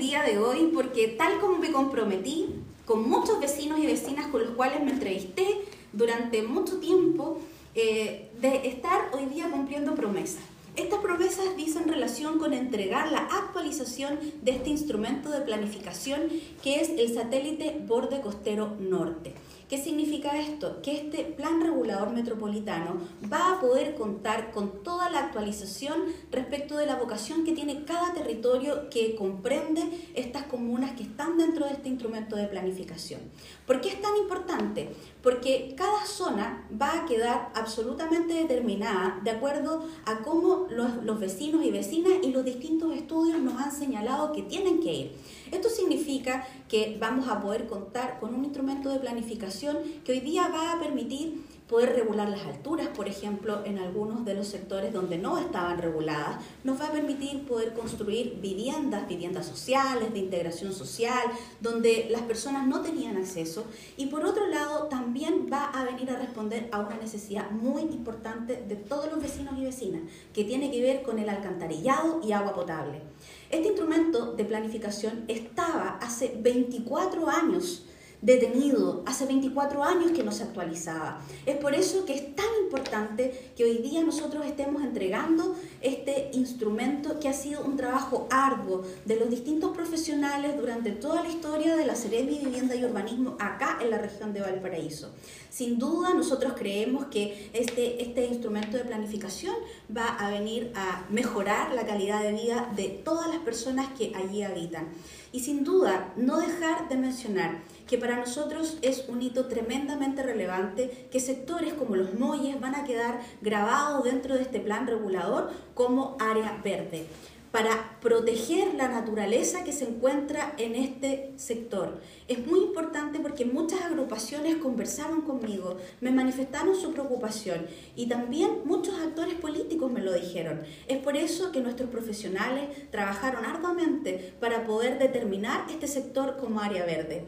día de hoy porque tal como me comprometí con muchos vecinos y vecinas con los cuales me entrevisté durante mucho tiempo, eh, de estar hoy día cumpliendo promesas. Estas promesas dicen relación con entregar la actualización de este instrumento de planificación que es el satélite Borde Costero Norte. ¿Qué significa esto? Que este plan regulador metropolitano va a poder contar con toda la actualización respecto de la vocación que tiene cada territorio que comprende estas comunas que están dentro de este instrumento de planificación. ¿Por qué es tan importante? Porque cada zona va a quedar absolutamente determinada de acuerdo a cómo los, los vecinos y vecinas y los distintos estudios nos han señalado que tienen que ir. Esto significa que vamos a poder contar con un instrumento de planificación que hoy día va a permitir poder regular las alturas, por ejemplo, en algunos de los sectores donde no estaban reguladas, nos va a permitir poder construir viviendas, viviendas sociales, de integración social, donde las personas no tenían acceso. Y por otro lado, también va a venir a responder a una necesidad muy importante de todos los vecinos y vecinas, que tiene que ver con el alcantarillado y agua potable. Este instrumento de planificación estaba hace 24 años detenido, hace 24 años que no se actualizaba. Es por eso que es tan importante que hoy día nosotros estemos entregando este instrumento que ha sido un trabajo arduo de los distintos profesionales durante toda la historia de la Seremi Vivienda y Urbanismo acá en la región de Valparaíso. Sin duda nosotros creemos que este, este instrumento de planificación va a venir a mejorar la calidad de vida de todas las personas que allí habitan. Y sin duda, no dejar de mencionar que para nosotros es un hito tremendamente relevante que sectores como los muelles van a quedar grabados dentro de este plan regulador como área verde para proteger la naturaleza que se encuentra en este sector. Es muy importante porque muchas agrupaciones conversaron conmigo, me manifestaron su preocupación y también muchos actores políticos me lo dijeron. Es por eso que nuestros profesionales trabajaron arduamente para poder determinar este sector como área verde.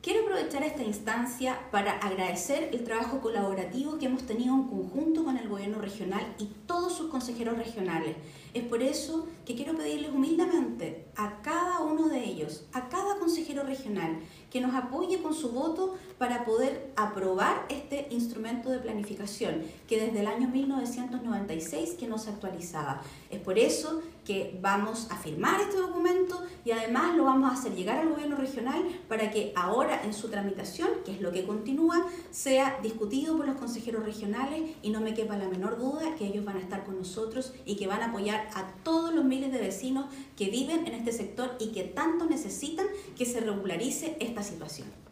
Quiero aprovechar esta instancia para agradecer el trabajo colaborativo que hemos tenido en conjunto con el gobierno regional y todos sus consejeros regionales. Es por eso que quiero pedirles humildemente a cada uno de ellos, a cada consejero regional, que nos apoye con su voto para poder aprobar este instrumento de planificación que desde el año 1996 que no se actualizaba. Es por eso que vamos a firmar este documento y además lo vamos a hacer llegar al gobierno regional para que ahora en su tramitación, que es lo que continúa, sea discutido por los consejeros regionales y no me quepa la menor duda que ellos van a estar con nosotros y que van a apoyar a todos los miles de vecinos que viven en este sector y que tanto necesitan que se regularice esta situación.